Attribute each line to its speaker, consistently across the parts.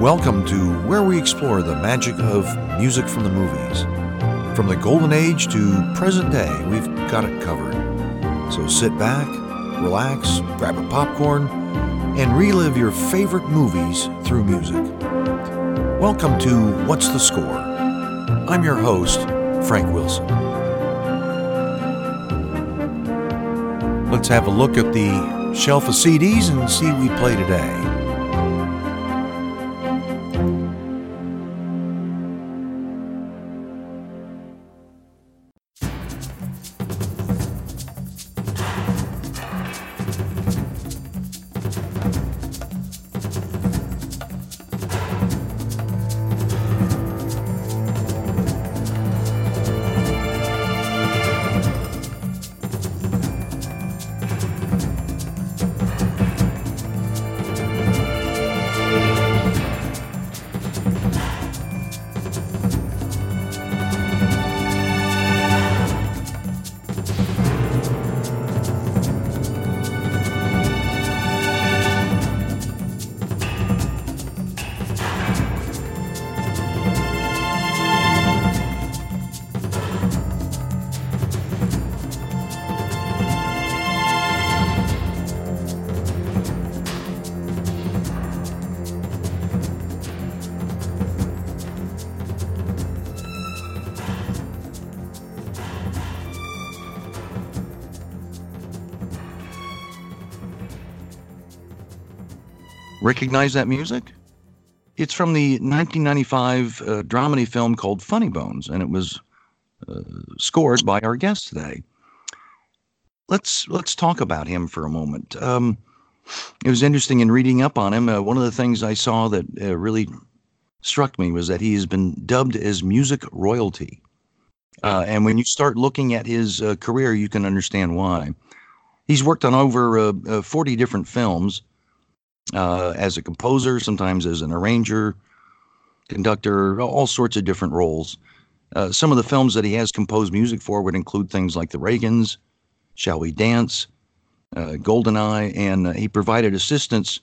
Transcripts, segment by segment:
Speaker 1: Welcome to where we explore the magic of music from the movies. From the golden age to present day, we've got it covered. So sit back, relax, grab a popcorn, and relive your favorite movies through music. Welcome to What's the Score? I'm your host, Frank Wilson. Let's have a look at the shelf of CDs and see what we play today. Recognize that music? It's from the 1995 uh, dramedy film called Funny Bones, and it was uh, scored by our guest today. Let's let's talk about him for a moment. Um, it was interesting in reading up on him. Uh, one of the things I saw that uh, really struck me was that he has been dubbed as music royalty. Uh, and when you start looking at his uh, career, you can understand why. He's worked on over 40 different films uh, as a composer, sometimes as an arranger, conductor, all sorts of different roles. Uh, some of the films that he has composed music for would include things like The Reagans, Shall We Dance, uh, Goldeneye, and uh, he provided assistance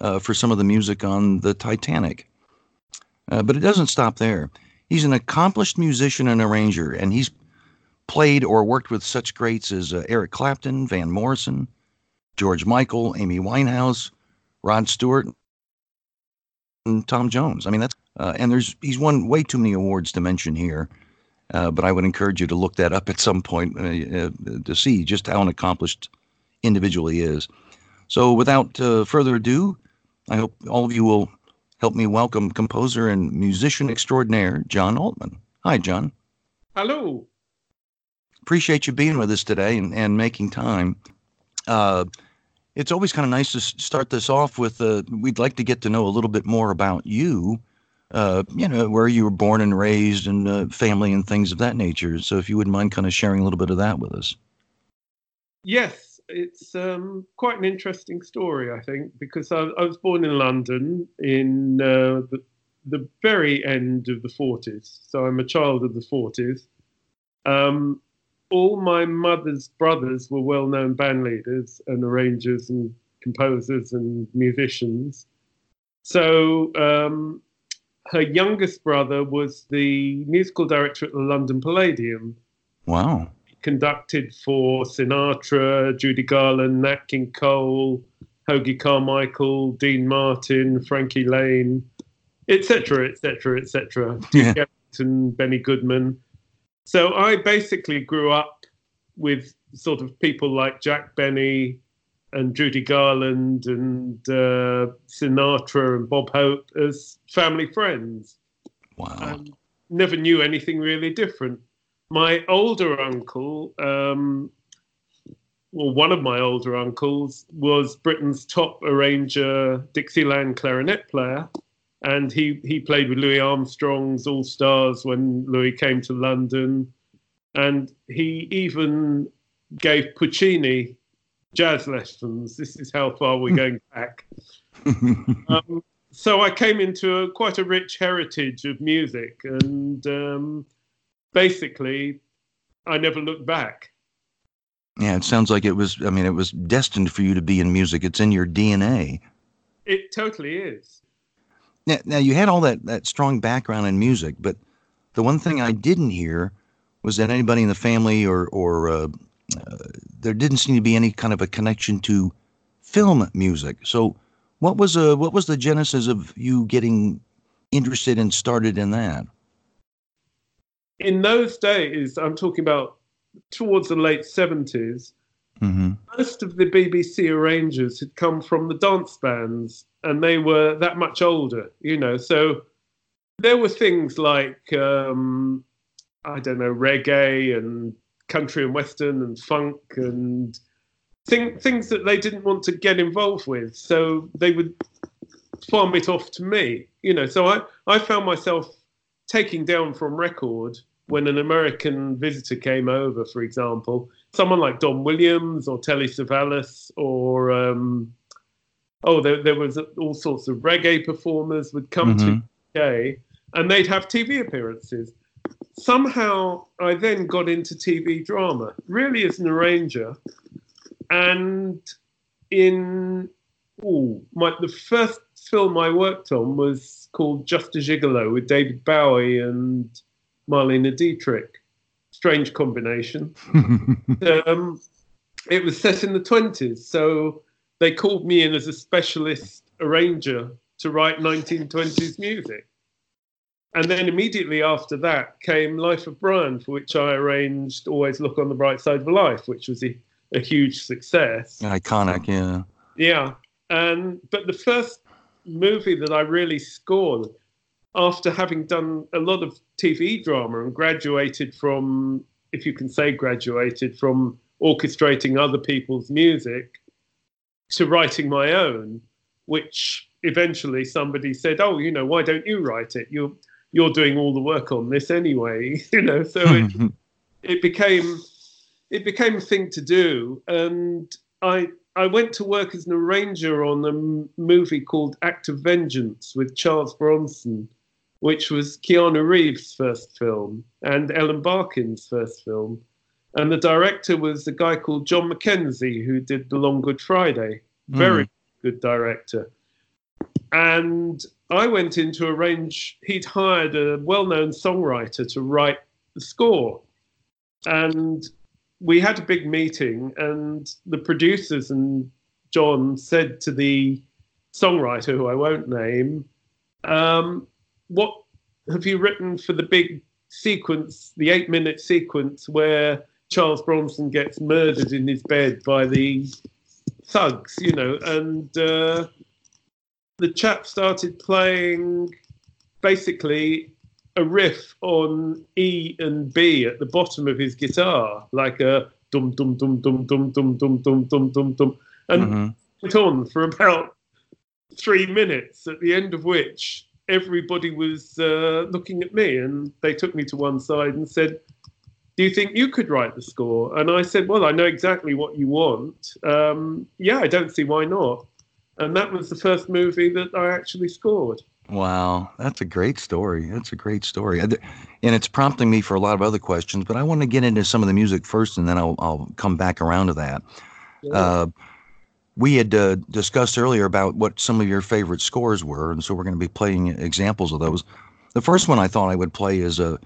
Speaker 1: uh, for some of the music on the Titanic. Uh, but it doesn't stop there. He's an accomplished musician and arranger, and he's played or worked with such greats as uh, Eric Clapton, Van Morrison, George Michael, Amy Winehouse, Rod Stewart, and Tom Jones. I mean, that's uh, and there's he's won way too many awards to mention here. Uh, but I would encourage you to look that up at some point uh, uh to see just how an accomplished individual he is. So, without uh, further ado, I hope all of you will help me welcome composer and musician extraordinaire John Altman. Hi, John.
Speaker 2: Hello.
Speaker 1: Appreciate you being with us today and, and making time. It's always kind of nice to start this off with uh, we'd like to get to know a little bit more about you uh, you know where you were born and raised and uh, family and things of that nature. So if you wouldn't mind kind of sharing a little bit of that with us.
Speaker 2: Yes it's um, quite an interesting story i think because i, I was born in london in uh, the, the very end of the 40s so i'm a child of the 40s um, all my mother's brothers were well known band leaders and arrangers and composers and musicians. So um, her youngest brother was the musical director at the London Palladium.
Speaker 1: Wow.
Speaker 2: conducted for Sinatra, Judy Garland, Nat King Cole, Hoagy Carmichael, Dean Martin, Frankie Laine, etc., etc., etc.
Speaker 1: Yeah.
Speaker 2: And Benny Goodman. So I basically grew up with sort of people like Jack Benny and Judy Garland and uh, Sinatra and Bob Hope as family friends.
Speaker 1: Wow.
Speaker 2: And never knew anything really different. My older uncle, um, well, one of my older uncles, was Britain's top arranger, Dixieland clarinet player and he he played with Louis Armstrong's All Stars when Louis came to London, and he even gave Puccini jazz lessons. This is how far we're going back. um, so I came into a, quite a rich heritage of music, and um, basically, I never looked back.
Speaker 1: Yeah, it sounds like it was. I mean, it was destined for you to be in music. It's in your DNA.
Speaker 2: It totally is
Speaker 1: Now, now you had all that that strong background in music, but the one thing I didn't hear was that anybody in the family or or uh, uh, there didn't seem to be any kind of a connection to film music. So, what was uh what was the genesis of you getting interested and started in that?
Speaker 2: In those days, I'm talking about towards the late 70s.
Speaker 1: Mm-hmm.
Speaker 2: Most of the BBC arrangers had come from the dance bands, and they were that much older, you know. So there were things like um, I don't know reggae and country and western and funk and thing, things that they didn't want to get involved with. So they would farm it off to me, you know. So I, I found myself taking down from record when an American visitor came over, for example, someone like Don Williams or Telly Savalas or um, oh, there, there was all sorts of reggae performers would come
Speaker 1: Mhm.
Speaker 2: to UK and they'd have TV appearances. Somehow, I then got into TV drama, really as an arranger, and in oh, my the first film I worked on was called Just a Gigolo with David Bowie and Marlene Dietrich. Strange combination. Um, it was set in the 20s, so they called me in as a specialist arranger to write 1920s music. And then immediately after that came Life of Brian, for which I arranged Always Look on the Bright Side of Life, which was a, a huge success.
Speaker 1: Iconic, yeah.
Speaker 2: Yeah. And but the first movie that I really scored after having done a lot of TV drama and graduated from, if you can say graduated from orchestrating other people's music to writing my own, which eventually somebody said, "Oh, you know, why don't you write it? You're you're doing all the work on this anyway." you know, so it, mm-hmm. it became it became a thing to do, and I I went to work as an arranger on a m- movie called Act of Vengeance with Charles Bronson, which was Keanu Reeves' first film and Ellen Barkin's first film. And the director was a guy called John Mackenzie, who did The Long Good Friday. Very good director. And I went in to arrange, he'd hired a well known songwriter to write the score. And we had a big meeting, and the producers and John said to the songwriter, who I won't name, um, What have you written for the big sequence, the eight minute sequence where Charles Bronson gets murdered in his bed by the thugs, you know? And uh, the chap started playing basically a riff on E and B at the bottom of his guitar, like a dum dum dum dum dum dum dum dum dum dum dum, and
Speaker 1: Mhm.
Speaker 2: went on for about three minutes. At the end of which, everybody was uh, looking at me, and they took me to one side and said, "Do you think you could write the score?" And I said, "Well, I know exactly what you want. Um, yeah, I don't see why not." And that was the first movie that I actually scored.
Speaker 1: Wow, that's a great story. That's a great story, and it's prompting me for a lot of other questions. But I want to get into some of the music first, and then I'll I'll come back around to that. Uh, we had uh, discussed earlier about what some of your favorite scores were, and so we're going to be playing examples of those. The first one I thought I would play is a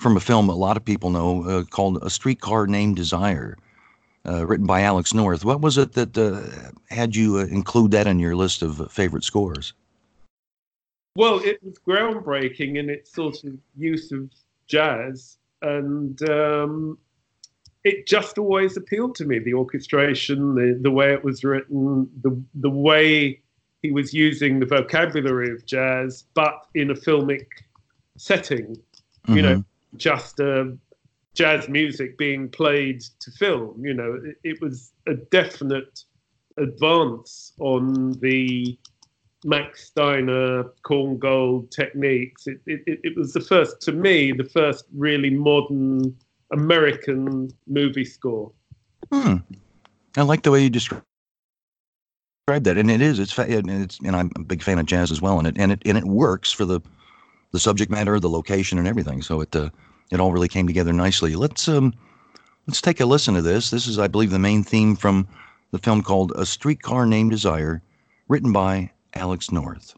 Speaker 1: from a film a lot of people know uh, called A Streetcar Named Desire, uh, written by Alex North. What was it that uh, had you uh, include that in your list of favorite scores?
Speaker 2: Well, it was groundbreaking in its sort of use of jazz, and um, it just always appealed to me. The orchestration, the the way it was written, the the way he was using the vocabulary of jazz, but in a filmic setting. You know, just uh, jazz music being played to film. You know, it, it was a definite advance on the Max Steiner, Korngold techniques. It, it, it- was the first, to me, the first really modern American movie score.
Speaker 1: Hmm. I like the way you describe that, and it is. It's and it's and I'm a big fan of jazz as well, and it and it and it works for the the subject matter, the location, and everything. So it uh, it all really came together nicely. Let's um let's take a listen to this. This is, I believe, the main theme from the film called A Streetcar Named Desire, written by Alex North.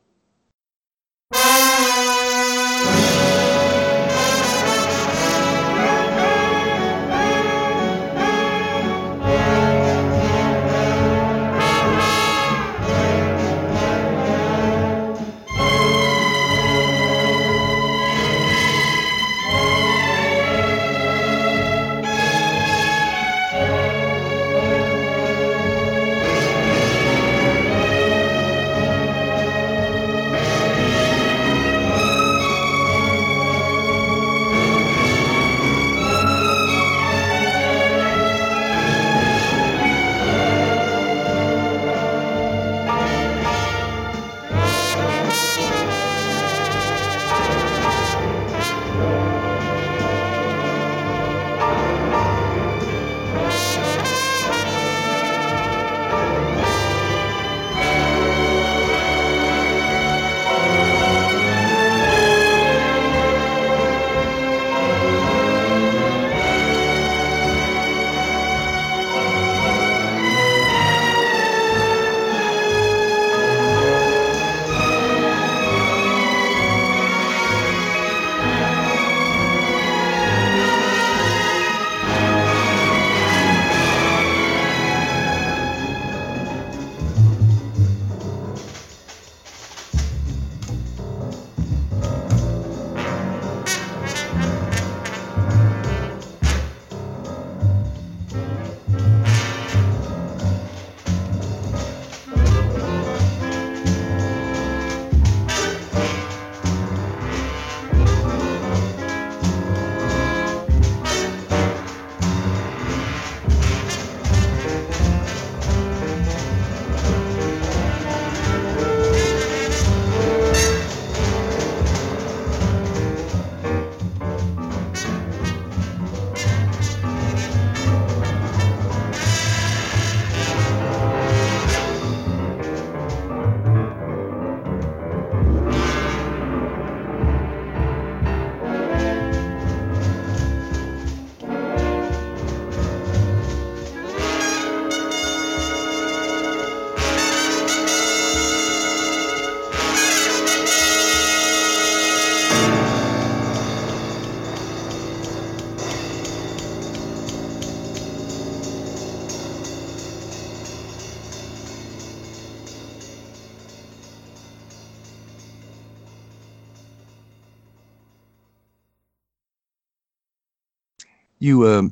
Speaker 1: You uh,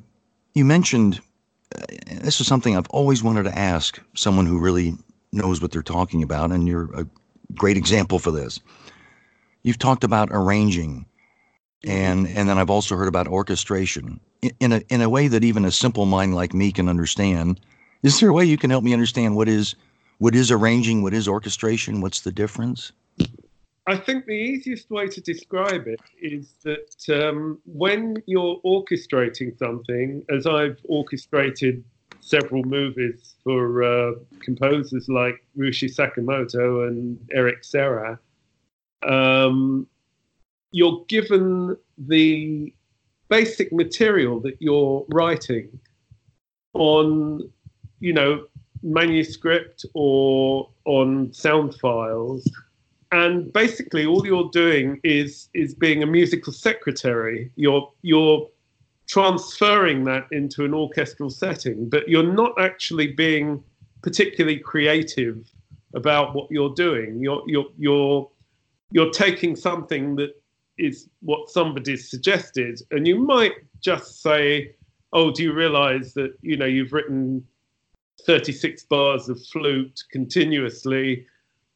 Speaker 1: you mentioned uh, this is something I've always wanted to ask someone who really knows what they're talking about, and you're a great example for this. You've talked about arranging, and and then I've also heard about orchestration in, in a in a way that even a simple mind like me can understand. Is there a way you can help me understand what is what is arranging, what is orchestration, what's the difference?
Speaker 2: I think the easiest way to describe it is that um, when you're orchestrating something, as I've orchestrated several movies for uh, composers like Ryuichi Sakamoto and Eric Serra, um, you're given the basic material that you're writing on, you know, manuscript or on sound files and basically all you're doing is is being a musical secretary. You're you're transferring that into an orchestral setting but you're not actually being particularly creative about what you're doing. You're you're you're you're taking something that is what somebody's suggested and you might just say oh do you realize that you know you've written 36 bars of flute continuously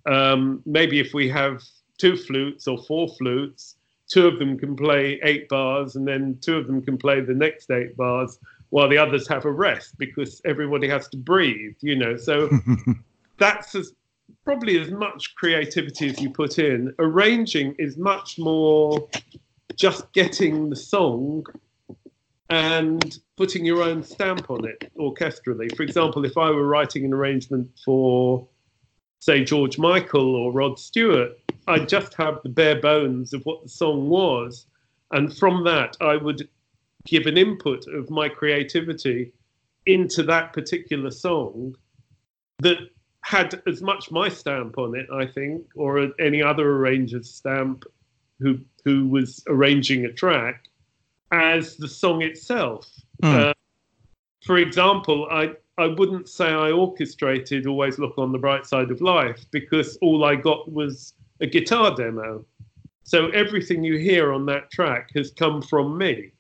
Speaker 2: um, maybe if we have two flutes or four flutes, two of them can play eight bars and then two of them can play the next eight bars while the others have a rest because everybody has to breathe, you know. So that's as, probably as much creativity as you put in. Arranging is much more just getting the song and putting your own stamp on it orchestrally. For example, if I were writing an arrangement for say George Michael or Rod Stewart. I just have the bare bones of what the song was, and from that I would give an input of my creativity into that particular song that had as much my stamp on it, I think, or any other arranger's stamp who who was arranging a track, as the song itself. Mm. Uh, for example, I I wouldn't say I orchestrated Always Look on the Bright Side of Life because all I got was a guitar demo. So everything you hear on that track has come from me.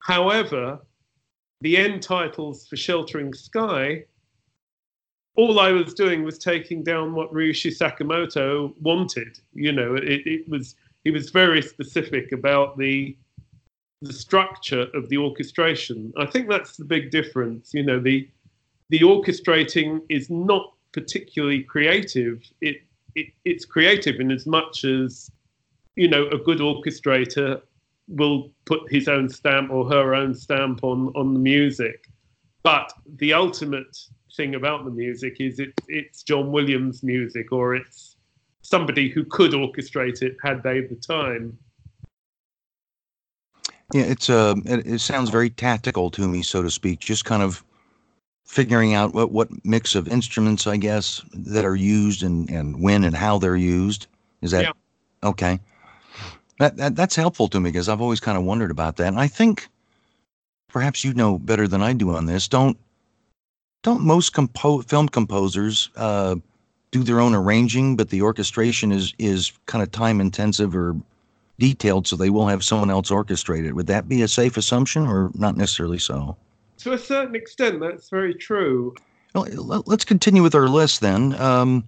Speaker 2: However, the end titles for Sheltering Sky, all I was doing was taking down what Ryuichi Sakamoto wanted. You know, it, it was he was very specific about the the structure of the orchestration. I think that's the big difference. You know, the the orchestrating is not particularly creative. It, it it's creative in as much as you know a good orchestrator will put his own stamp or her own stamp on on the music. But the ultimate thing about the music is it, it's John Williams music or it's somebody who could orchestrate it had they the time.
Speaker 1: Yeah, it's uh, it, it sounds very tactical to me, so to speak. Just kind of figuring out what, what mix of instruments, I guess, that are used and, and when and how they're used. Is that yeah. okay? That, that that's helpful to me because I've always kind of wondered about that. And I think perhaps you know better than I do on this. Don't don't most compo- film composers uh, do their own arranging, but the orchestration is is kind of time intensive or detailed, so they will have someone else orchestrate it. Would that be a safe assumption, or not necessarily so?
Speaker 2: to a certain extent, that's very true.
Speaker 1: Well, let's continue with our list then. Um,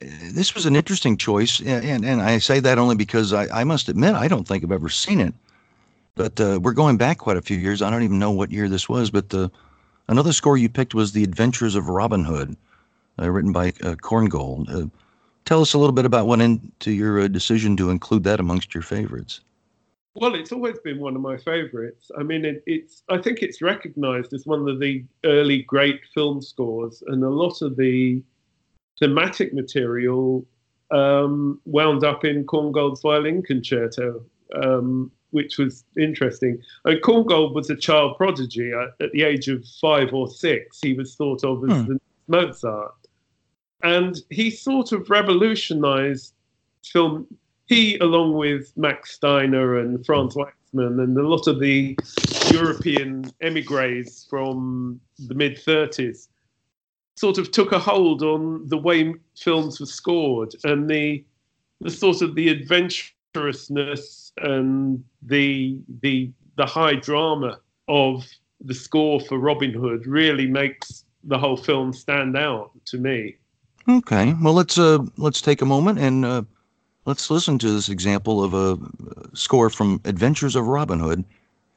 Speaker 1: this was an interesting choice, and, and I say that only because I, I must admit I don't think I've ever seen it. But uh, we're going back quite a few years. I don't even know what year this was. But the, another score you picked was The Adventures of Robin Hood, uh, written by uh, Korngold. Uh, tell us a little bit about what into your uh, decision to include that amongst your favorites.
Speaker 2: Well, it's always been one of my favourites. I mean, it, it's I think it's recognised as one of the early great film scores, and a lot of the thematic material um, wound up in Korngold's violin concerto, um, which was interesting. I mean, Korngold was a child prodigy. At, at, the age of five or six, he was thought of as hmm. the Mozart, and he sort of revolutionised film he, along with Max Steiner and Franz Waxman and a lot of the European emigres from the mid 30s, sort of took a hold on the way films were scored and the the sort of the adventurousness and the the the high drama of the score for Robin Hood really makes the whole film stand out to me.
Speaker 1: Okay, well let's uh let's take a moment and uh, let's listen to this example of a score from Adventures of Robin Hood.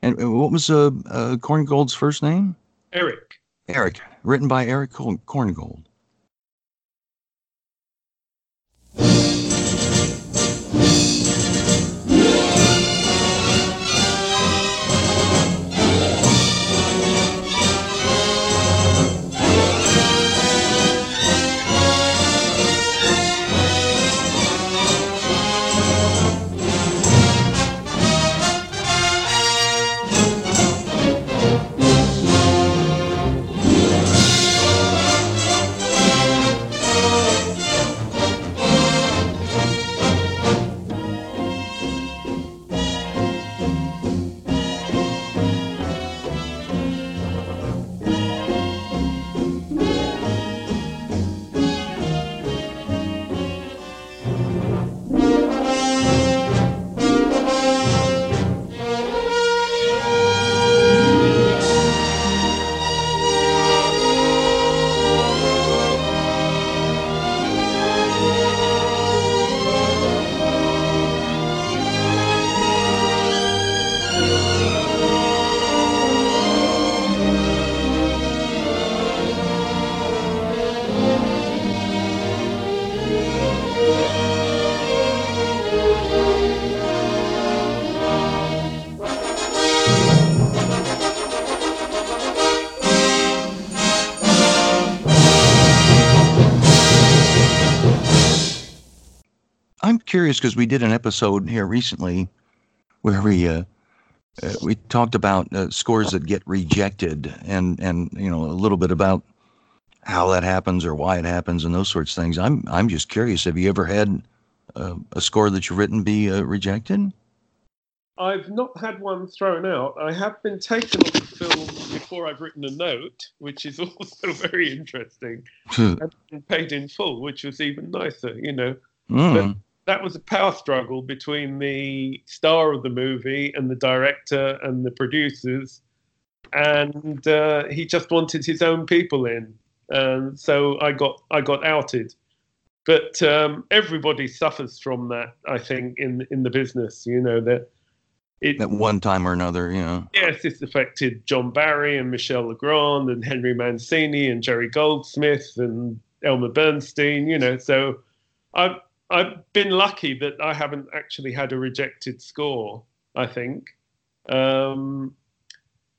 Speaker 1: And what was uh, uh Korngold's first name?
Speaker 2: Eric.
Speaker 1: Eric, written by Eric Korngold. Curious because we did an episode here recently where we uh, uh, we talked about uh, scores that get rejected and and you know a little bit about how that happens or why it happens and those sorts of things. I'm I'm just curious. Have you ever had uh, a score that you've written be uh, rejected?
Speaker 2: I've not had one thrown out. I have been taken off the film before I've written a note, which is also very interesting, and paid in full, which was even nicer. You know.
Speaker 1: Mm
Speaker 2: that was a power struggle between the star of the movie and the director and the producers, and uh, he just wanted his own people in, and so I got I got outed. But um, everybody suffers from that, I think, in in the business. You know that.
Speaker 1: It, At one time or another, yeah.
Speaker 2: Yes, it's affected John Barry and Michel Legrand and Henry Mancini and Jerry Goldsmith and Elmer Bernstein. You know, so I've I've been lucky that I haven't actually had a rejected score. I think um,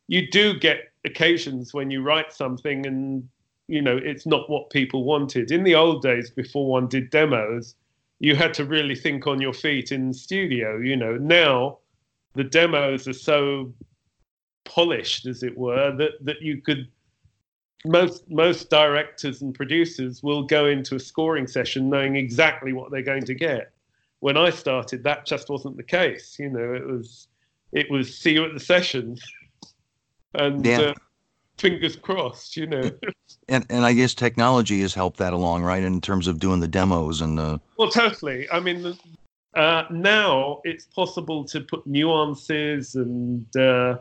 Speaker 2: you do get occasions when you write something and you know it's not what people wanted. In the old days, before one did demos, you had to really think on your feet in studio. You know, now the demos are so polished, as it were, that that you could most most directors and producers will go into a scoring session knowing exactly what they're going to get. When I started, that just wasn't the case. You know, it was it was see you at the session, and yeah. uh, fingers crossed. You know.
Speaker 1: and and I guess technology has helped that along, right? In terms of doing the demos and the.
Speaker 2: Well, totally. I mean, uh, now it's possible to put nuances and. Uh,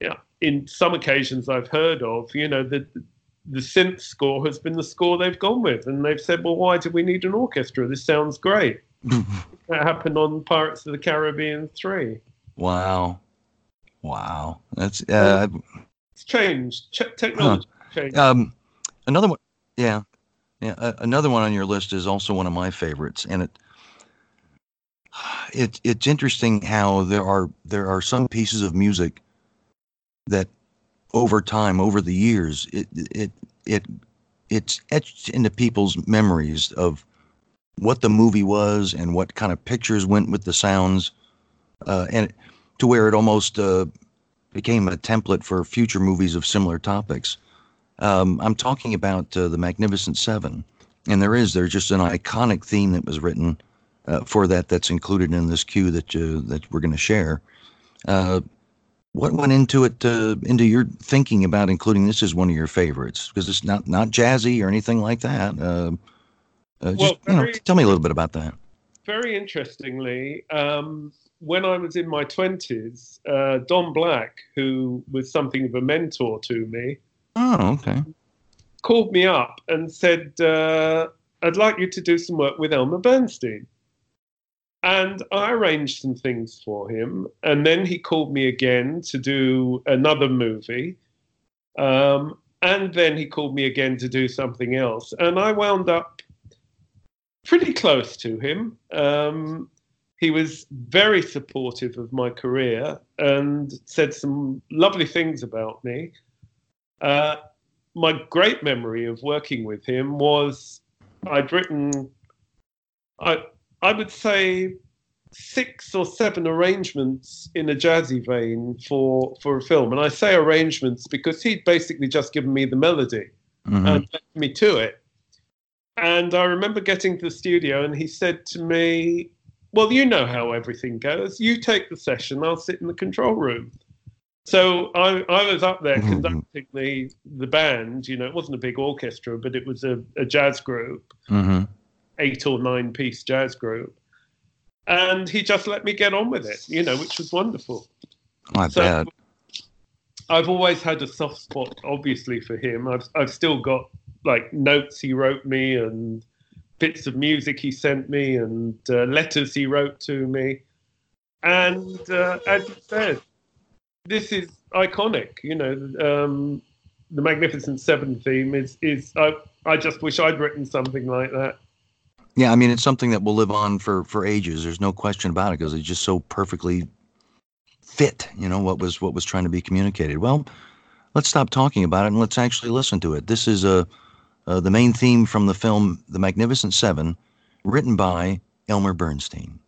Speaker 2: yeah, in some occasions I've heard of, you know, the the synth score has been the score they've gone with, and they've said, "Well, why do we need an orchestra? This sounds great." that happened on Pirates of the Caribbean three.
Speaker 1: Wow, wow, that's uh,
Speaker 2: it's changed. Ch- technology huh. changed.
Speaker 1: Um, another one, yeah, yeah. Uh, another one on your list is also one of my favorites, and it it it's interesting how there are there are some pieces of music that over time, over the years, it it it it's etched into people's memories of what the movie was and what kind of pictures went with the sounds, uh, and to where it almost uh, became a template for future movies of similar topics. Um, I'm talking about uh, the Magnificent Seven, and there is there's just an iconic theme that was written uh, for that that's included in this cue that uh, that we're going to share. What went into it uh, into your thinking about including this as one of your favorites because it's not not jazzy or anything like that uh, uh, just well, very, you know, tell me a little bit about that
Speaker 2: very interestingly um, when I was in my 20s, uh, Don Black, who was something of a mentor to me,
Speaker 1: Oh, okay.
Speaker 2: called me up and said, uh, I'd like you to do some work with Elmer Bernstein. And I arranged some things for him. And then he called me again to do another movie. Um, and then he called me again to do something else. And I wound up pretty close to him. Um, he was very supportive of my career and said some lovely things about me. Uh, my great memory of working with him was I'd written, I I would say, six or seven arrangements in a jazzy vein for for a film, and I say arrangements because he'd basically just given me the melody
Speaker 1: Mhm.
Speaker 2: and left me to it. And I remember getting to the studio, and he said to me, "Well, you know how everything goes. You take the session. I'll sit in the control room." So I, I was up there
Speaker 1: Mhm.
Speaker 2: conducting the the band. You know, it wasn't a big orchestra, but it was a, a jazz group,
Speaker 1: Mhm.
Speaker 2: Eight or nine piece jazz group. And he just let me get on with it, you know, which was wonderful.
Speaker 1: I
Speaker 2: So-
Speaker 1: bet.
Speaker 2: I've always had a soft spot, obviously, for him. I've I've still got like notes he wrote me and bits of music he sent me and uh, letters he wrote to me. And uh, as you said, this is iconic. You know, um, the Magnificent Seven theme is is I I just wish I'd written something like that.
Speaker 1: Yeah, I mean, it's something that will live on for for ages. There's no question about it because it's just so perfectly fit. You know what was what was trying to be communicated. Well, let's stop talking about it and let's actually listen to it. This is a uh, the main theme from the film The Magnificent Seven, written by Elmer Bernstein.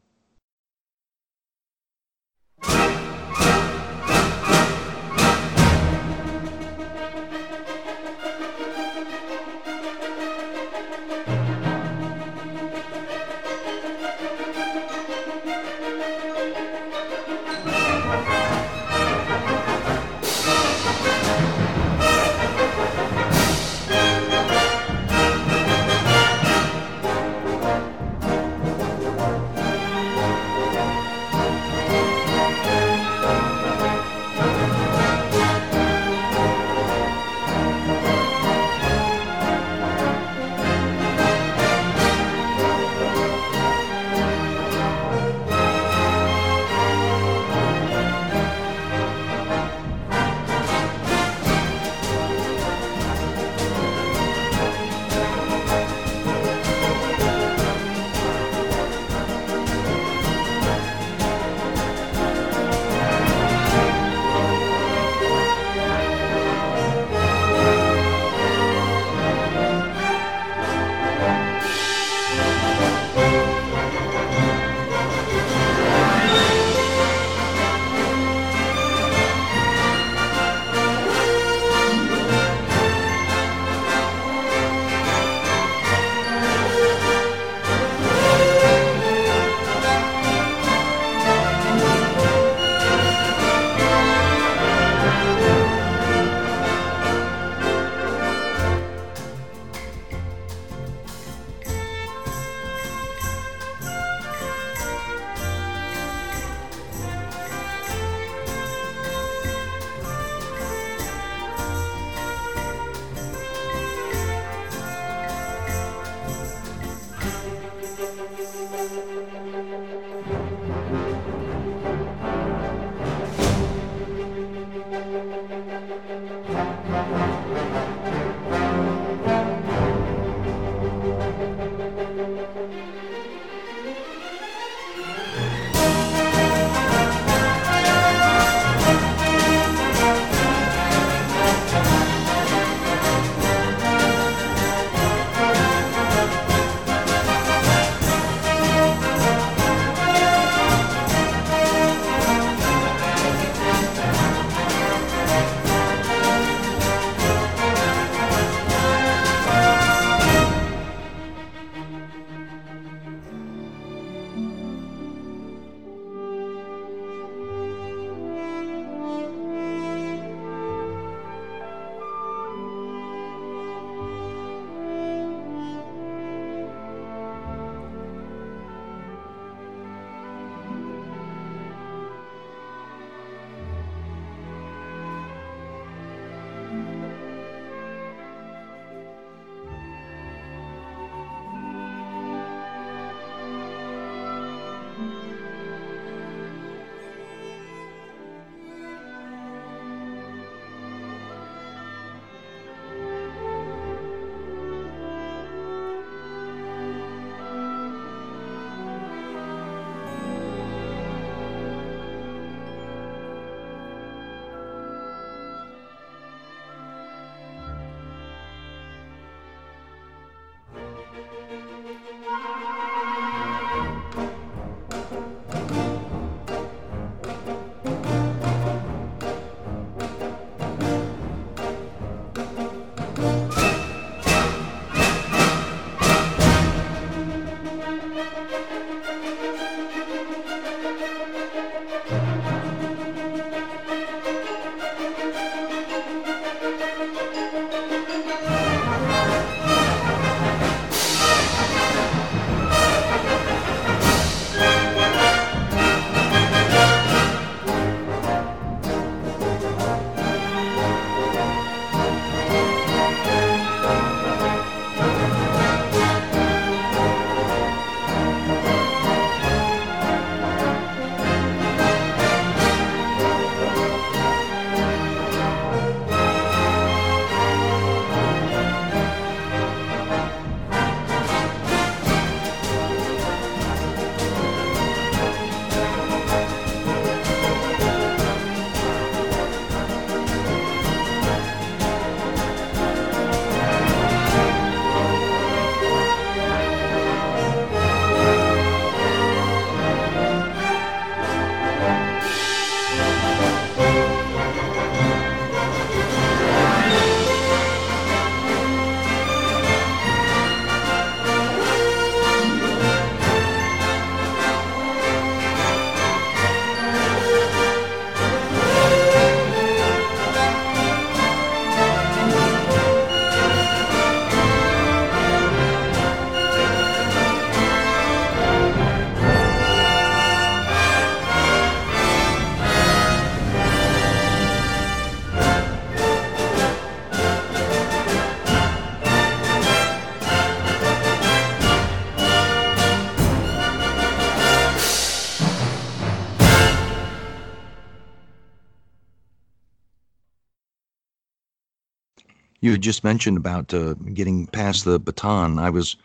Speaker 1: You just mentioned about uh, getting past the baton. I was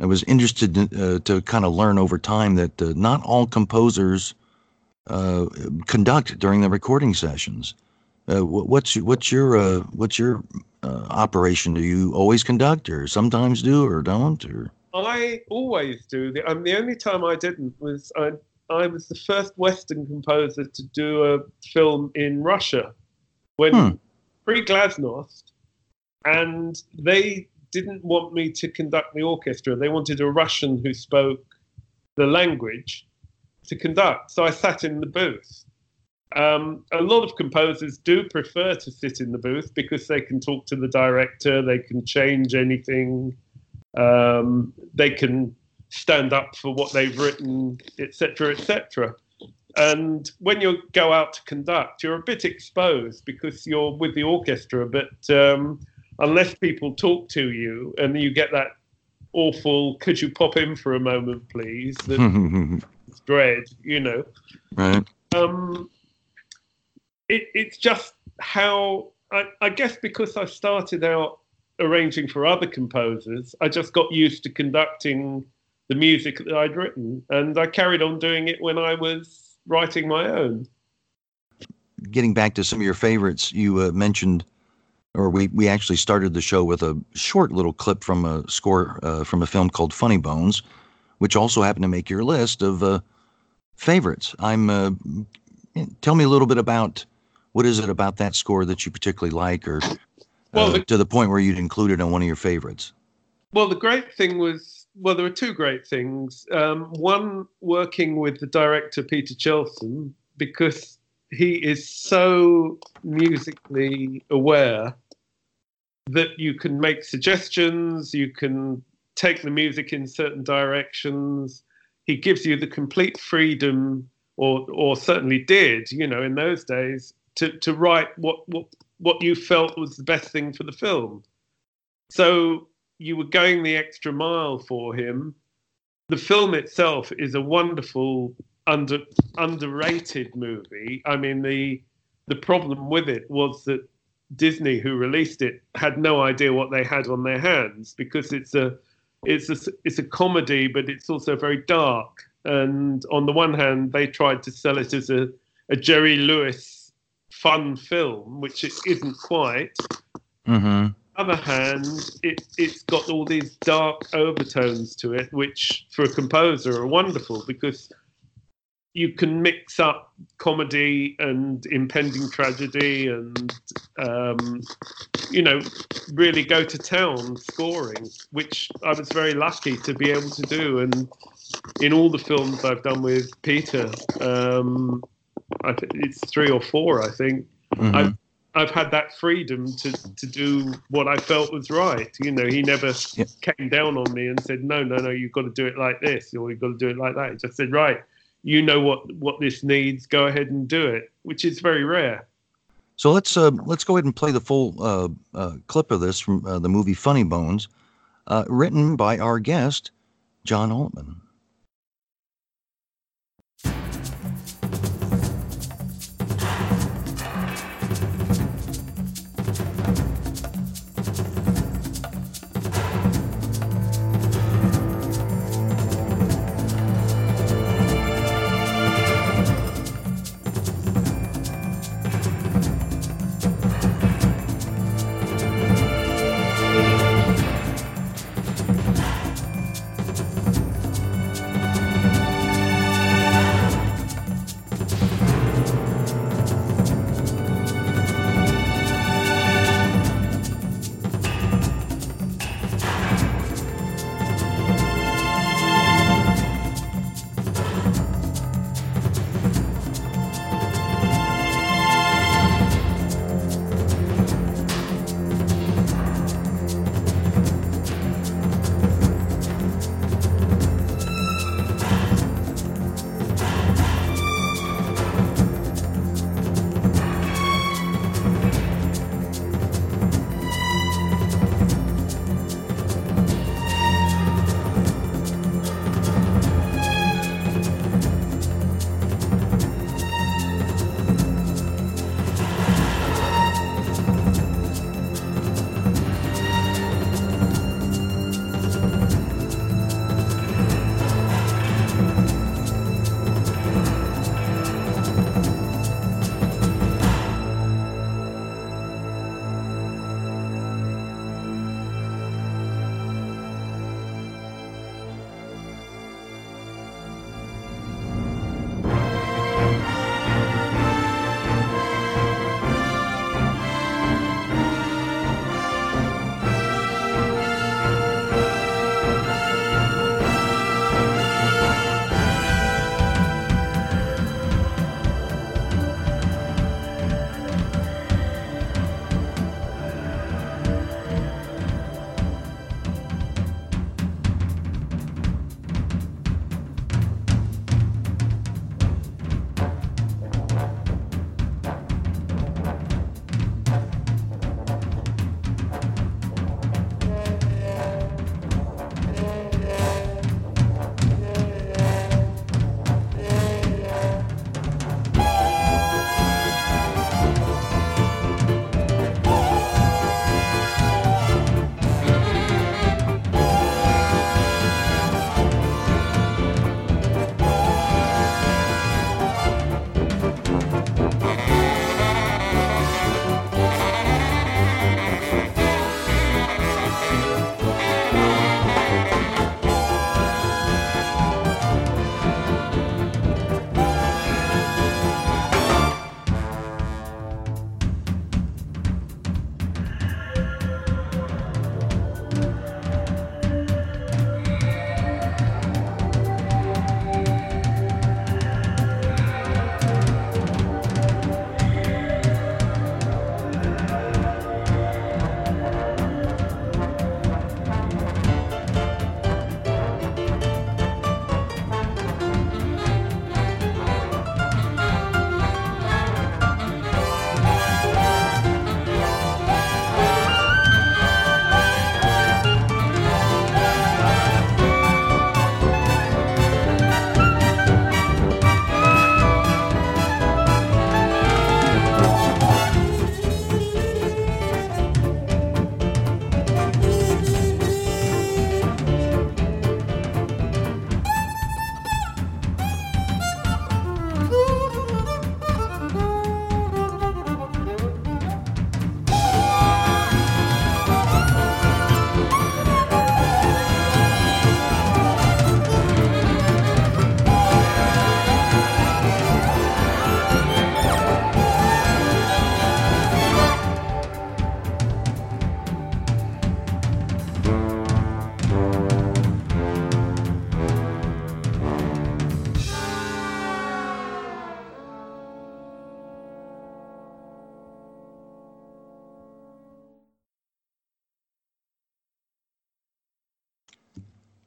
Speaker 1: I was interested to, uh, to kind of learn over time that uh, not all composers uh, conduct during the recording sessions. Uh, what's what's your uh, what's your uh, operation? Do you always conduct, or sometimes do, or don't, or?
Speaker 2: I always do. The, um, the only time I didn't was I I was the first Western composer to do a film in Russia when hmm. pre Glasnost, and they didn't want me to conduct the orchestra. They wanted a Russian who spoke the language to conduct. So I sat in the booth. Um, a lot of composers do prefer to sit in the booth because they can talk to the director, they can change anything, um, they can stand up for what they've written, etc., etc. And when you go out to conduct, you're a bit exposed because you're with the orchestra, but um, unless people talk to you and you get that awful, could you pop in for a moment, please? dread, you know.
Speaker 1: Right.
Speaker 2: Um, it, it's just how I, I guess because I started out arranging for other composers, I just got used to conducting the music that I'd written, and I carried on doing it when I was writing my own.
Speaker 1: Getting back to some of your favorites, you uh, mentioned, or we, we actually started the show with a short little clip from a score uh, from a film called Funny Bones, which also happened to make your list of uh, favorites. I'm. Uh, tell me a little bit about what is it about that score that you particularly like, or well, uh, the, to the point where you'd include it on one of your favorites.
Speaker 2: Well, the great thing was well, there were two great things. Um, one, working with the director Peter Chelsom because he is so musically aware that you can make suggestions, you can take the music in certain directions. He gives you the complete freedom, or or certainly did, you know, in those days, to to write what what what you felt was the best thing for the film. So you were going the extra mile for him. The film itself is a wonderful, under underrated movie. I mean, the the problem with it was that Disney, who released it, had no idea what they had on their hands because it's a it's a it's a comedy, but it's also very dark. And on the one hand, they tried to sell it as a, a Jerry Lewis fun film, which it isn't quite.
Speaker 1: Mm-hmm.
Speaker 2: other hand, it it's got all these dark overtones to it, which for a composer are wonderful because you can mix up comedy and impending tragedy and um, you know really go to town scoring which i was very lucky to be able to do and in all the films i've done with peter um, I th- it's three or four i think mm-hmm. I've, I've had that freedom to, to do what I felt was right. You know, he never yeah. came down on me and said, no, no, no, you've got to do it like this or you've got to do it like that. He just said, right, you know what what this needs go ahead and do it which is very rare.
Speaker 1: So let's uh, let's go ahead and play the full uh, uh, clip of this from uh, the movie funny bones uh, written by our guest john altman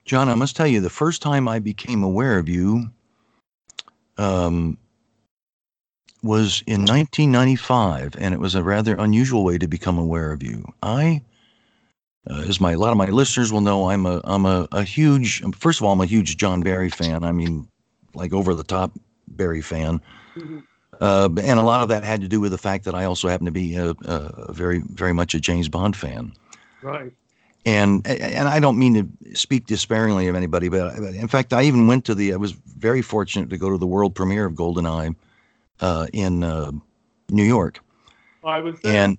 Speaker 1: John, I must tell you, the first time I became aware of you um, was in 1995, and it was a rather unusual way to become aware of you. I, uh, as my a lot of my listeners will know, I'm a I'm a, a huge. First of all, I'm a huge John Barry fan. I mean, like over the top Barry fan. Mm-hmm. Uh, and a lot of that had to do with the fact that I also happen to be a, a very, very much a James Bond fan.
Speaker 2: Right.
Speaker 1: And and I don't mean to speak disparagingly of anybody, but in fact, I even went to the. I was very fortunate to go to the world premiere of GoldenEye uh, in uh, New York.
Speaker 2: I was there.
Speaker 1: And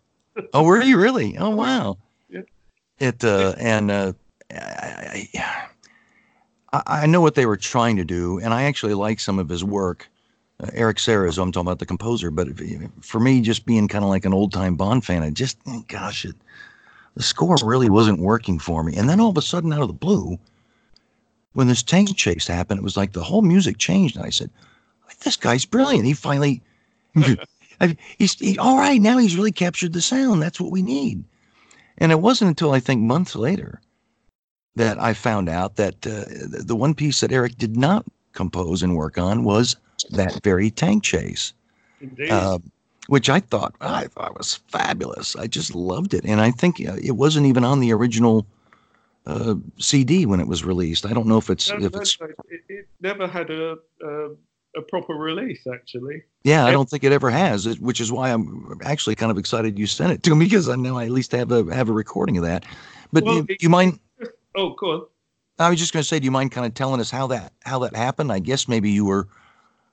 Speaker 1: oh, were you really? Oh, wow. Yeah. It uh, and uh, I, I, I know what they were trying to do, and I actually like some of his work. Uh, Eric Serra is what I'm talking about the composer, but for me, just being kind of like an old time Bond fan, I just gosh, it the score really wasn't working for me. And then all of a sudden, out of the blue, when this tank chase happened, it was like the whole music changed. And I said, this guy's brilliant. He finally, he's he, all right. Now he's really captured the sound. That's what we need. And it wasn't until I think months later that I found out that uh, the one piece that Eric did not compose and work on was that very tank chase.
Speaker 2: Indeed. Uh,
Speaker 1: which I thought I thought was fabulous. I just loved it, and I think uh, it wasn't even on the original uh, CD when it was released. I don't know if it's
Speaker 2: no,
Speaker 1: if it's
Speaker 2: it, it, never had a, a, a proper release actually.
Speaker 1: Yeah, I don't think it ever has, which is why I'm actually kind of excited you sent it to me because I know I at least have a have a recording of that. But well, do, you mind?
Speaker 2: Oh, cool.
Speaker 1: I was just going to say, do you mind kind of telling us how that how that happened? I guess maybe you were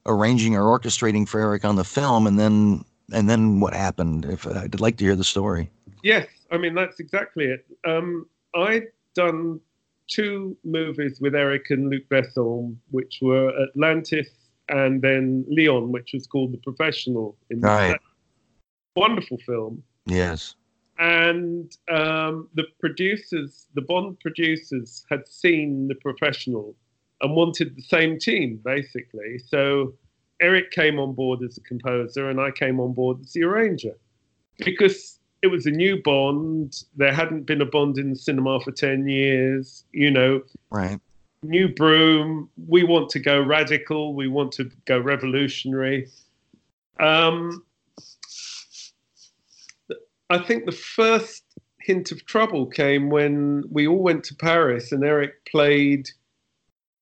Speaker 1: arranging or orchestrating for Eric on the film, and then and then what happened? If uh, I'd like to hear the story.
Speaker 2: Yes, I mean that's exactly it. Um, I'd done two movies with Eric and Luc Besson, which were Atlantis and then Leon, which was called The Professional.
Speaker 1: In right.
Speaker 2: Wonderful film.
Speaker 1: Yes.
Speaker 2: And um, the producers, the Bond producers, had seen The Professional and wanted the same team, basically. So Eric came on board as a composer, and I came on board as the arranger because it was a new Bond. There hadn't been a Bond in the cinema for 10 years, you know.
Speaker 1: Right.
Speaker 2: New broom. We want to go radical. We want to go revolutionary. Um, I think the first hint of trouble came when we all went to Paris and Eric played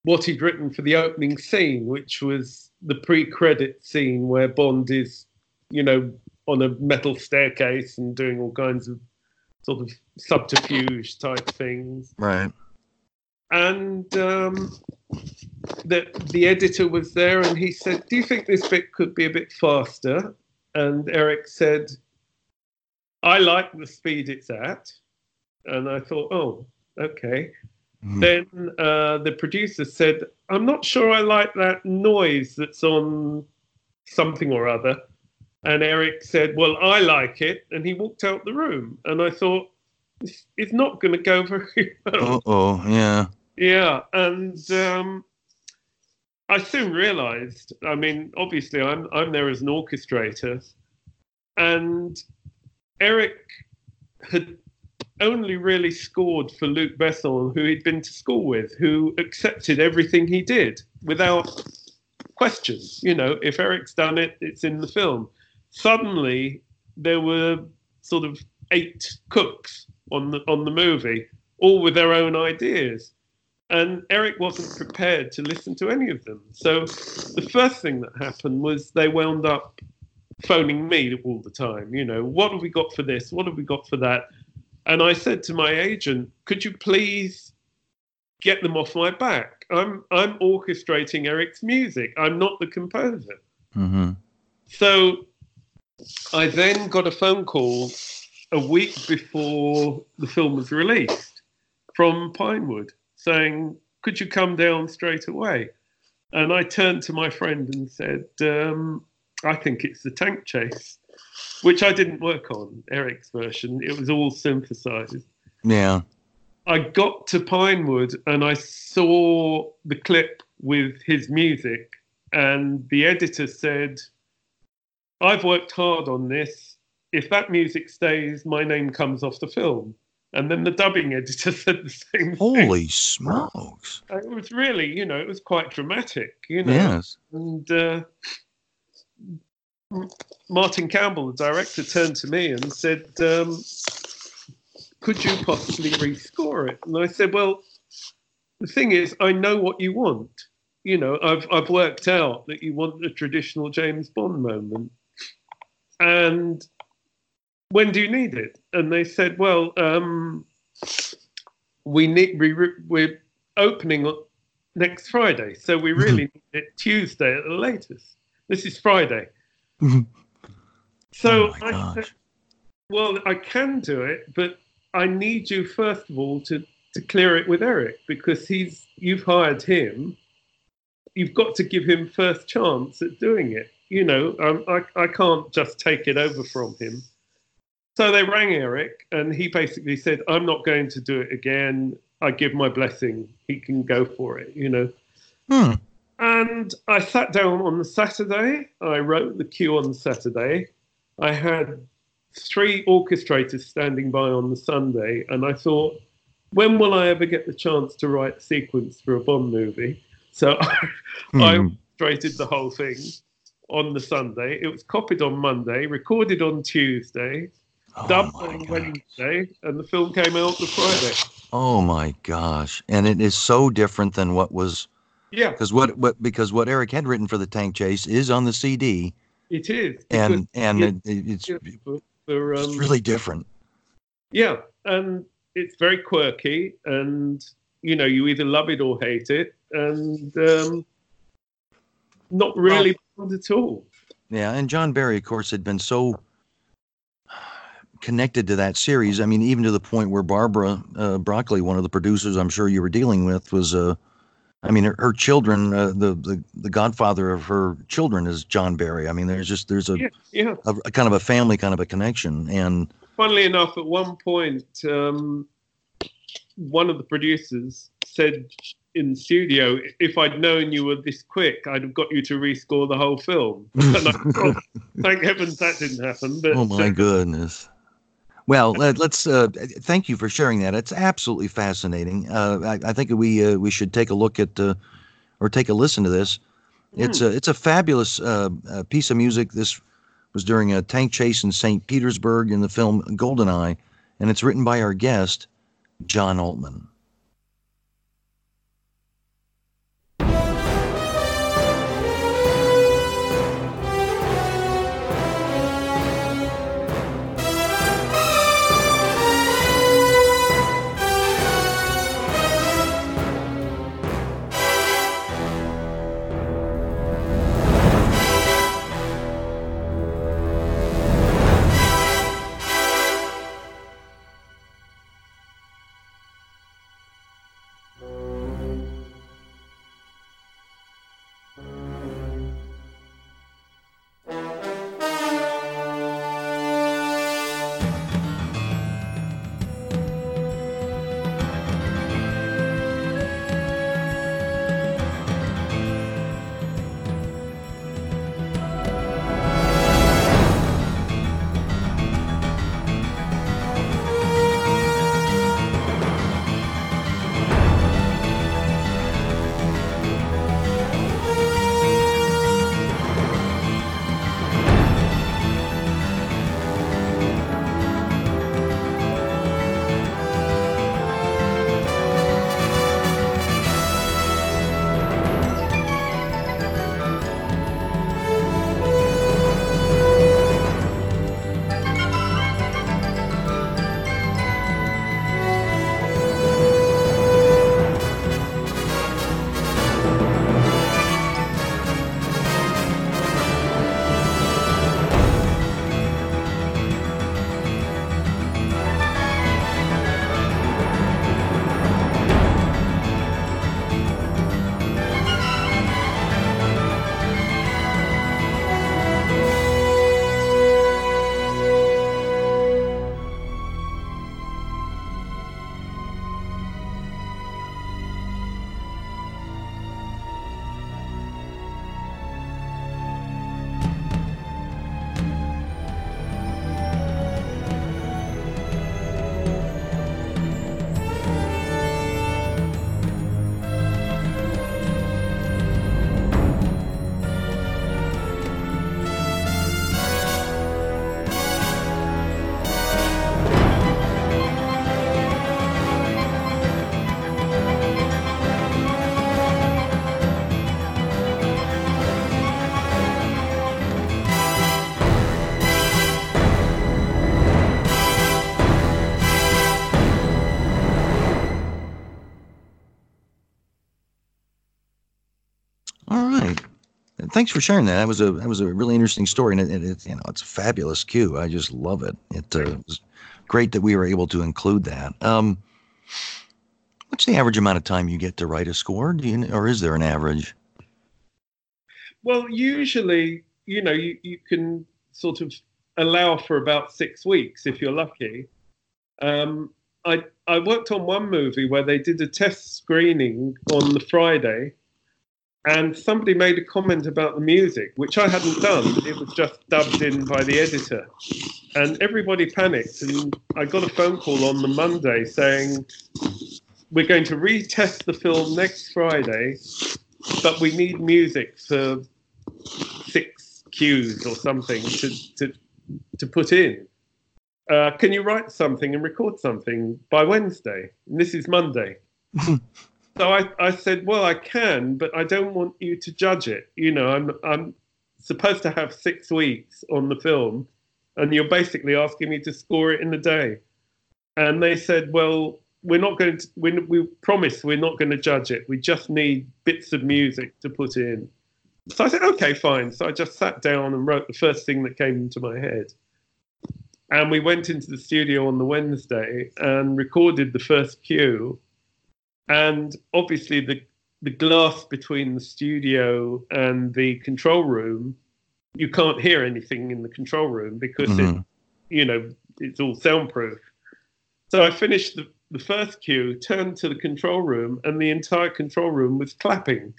Speaker 2: what he'd written for the opening scene, which was the pre-credit scene where Bond is, you know, on a metal staircase and doing all kinds of sort of subterfuge type things.
Speaker 1: Right.
Speaker 2: And um, the the editor was there, and he said, "Do you think this bit could be a bit faster?" And Eric said, "I like the speed it's at." And I thought, "Oh, okay." Mm. Then uh, the producer said, I'm not sure I like that noise that's on something or other. And Eric said, Well, I like it. And he walked out the room. And I thought, It's not going to go very
Speaker 1: well. oh, yeah.
Speaker 2: Yeah. And um, I soon realized, I mean, obviously, I'm, I'm there as an orchestrator. And Eric had only really scored for Luc Besson, who he'd been to school with, who accepted everything he did without questions. You know, if Eric's done it, it's in the film. Suddenly, there were sort of eight cooks on the on the movie, all with their own ideas. And Eric wasn't prepared to listen to any of them. So the first thing that happened was they wound up phoning me all the time. You know, what have we got for this? What have we got for that? And I said to my agent, could you please get them off my back? I'm I'm orchestrating Eric's music. I'm not the composer.
Speaker 1: Mm-hmm.
Speaker 2: So I then got a phone call a week before the film was released from Pinewood saying, Could you come down straight away? And I turned to my friend and said, um, I think it's the tank chase which I didn't work on, Eric's version. It was all synthesized.
Speaker 1: Yeah.
Speaker 2: I got to Pinewood and I saw the clip with his music, and the editor said, I've worked hard on this. If that music stays, my name comes off the film. And then the dubbing editor said the same
Speaker 1: Holy
Speaker 2: thing.
Speaker 1: smokes!
Speaker 2: It was really, you know, it was quite dramatic, you know.
Speaker 1: Yes.
Speaker 2: And uh, Martin Campbell, the director, turned to me and said, um, "Could you possibly rescore it?" And I said, "Well, the thing is, I know what you want. You know, I've I've worked out that you want a traditional James Bond moment, and when do you need it?" And they said, "Well, um, we need we, we're opening next Friday, so we really need it Tuesday at the latest. This is Friday." So
Speaker 1: oh
Speaker 2: I said, well, I can do it, but I need you first of all to to clear it with Eric because he's you've hired him. You've got to give him first chance at doing it. You know, um, I I can't just take it over from him. So they rang Eric, and he basically said, "I'm not going to do it again. I give my blessing. He can go for it." You know.
Speaker 1: Hmm.
Speaker 2: And I sat down on the Saturday. I wrote the cue on Saturday. I had three orchestrators standing by on the Sunday, and I thought, when will I ever get the chance to write a sequence for a Bond movie? So I, I
Speaker 1: Hmm.
Speaker 2: orchestrated the whole thing on the Sunday. It was copied on Monday, recorded on Tuesday,
Speaker 1: Oh
Speaker 2: dubbed on. Wednesday, and the film came out the Friday.
Speaker 1: Oh my gosh! And it is so different than what was
Speaker 2: Yeah,
Speaker 1: because what what because what Eric had written for the tank chase is on the CD,
Speaker 2: it is.
Speaker 1: and and it, it's
Speaker 2: for, for,
Speaker 1: it's
Speaker 2: um,
Speaker 1: really different.
Speaker 2: Yeah, and it's very quirky, and you know, you either love it or hate it, and um, not really Bond at all.
Speaker 1: Yeah, and John Barry, of course, had been so connected to that series. I mean, even to the point where Barbara uh, Broccoli, one of the producers, I'm sure you were dealing with, was Uh, I mean, her, her children, uh, the the the godfather of her children is John Barry. I mean, there's just there's a,
Speaker 2: Yeah, yeah.
Speaker 1: a, a kind of a family kind of a connection, and
Speaker 2: Funnily enough, at one point, um, one of the producers said in the studio, "If I'd known you were this quick, I'd have got you to rescore the whole film." and I thank heavens that didn't happen. But
Speaker 1: oh my
Speaker 2: uh,
Speaker 1: goodness. Well, let, let's uh, thank you for sharing that. It's absolutely fascinating. Uh, I, I think we uh, we should take a look at uh, or take a listen to this. It's a it's a fabulous uh, uh, piece of music. This was during a tank chase in St. Petersburg in the film Goldeneye, and it's written by our guest, John Altman. Thanks for sharing that. That was a that was a really interesting story, and it, it you know it's a fabulous cue. I just love it. It uh, was great that we were able to include that. Um, what's the average amount of time you get to write a score? Do you, or is there an average?
Speaker 2: Well, usually, you know, you, you can sort of allow for about six weeks if you're lucky. Um, I I worked on one movie where they did a test screening on the Friday, and somebody made a comment about the music, which I hadn't done. It was just dubbed in by the editor, and everybody panicked. And I got a phone call on the Monday saying, "We're going to retest the film next Friday, but we need music for six cues or something to to to put in." uh, can you write something and record something by Wednesday? And this is Monday. so I, I said, well, I can, but I don't want you to judge it. You know, I'm, I'm supposed to have six weeks on the film, and you're basically asking me to score it in a day. And they said, well, we're not going to, we, we promise we're not going to judge it. We just need bits of music to put in. So I said, okay, fine. So I just sat down and wrote the first thing that came into my head. And we went into the studio on the Wednesday and recorded the first cue. And obviously, the, the glass between the studio and the control room, you can't hear anything in the control room because mm-hmm. it, you know, it's all soundproof. So I finished the, the first cue, turned to the control room, and the entire control room was clapping.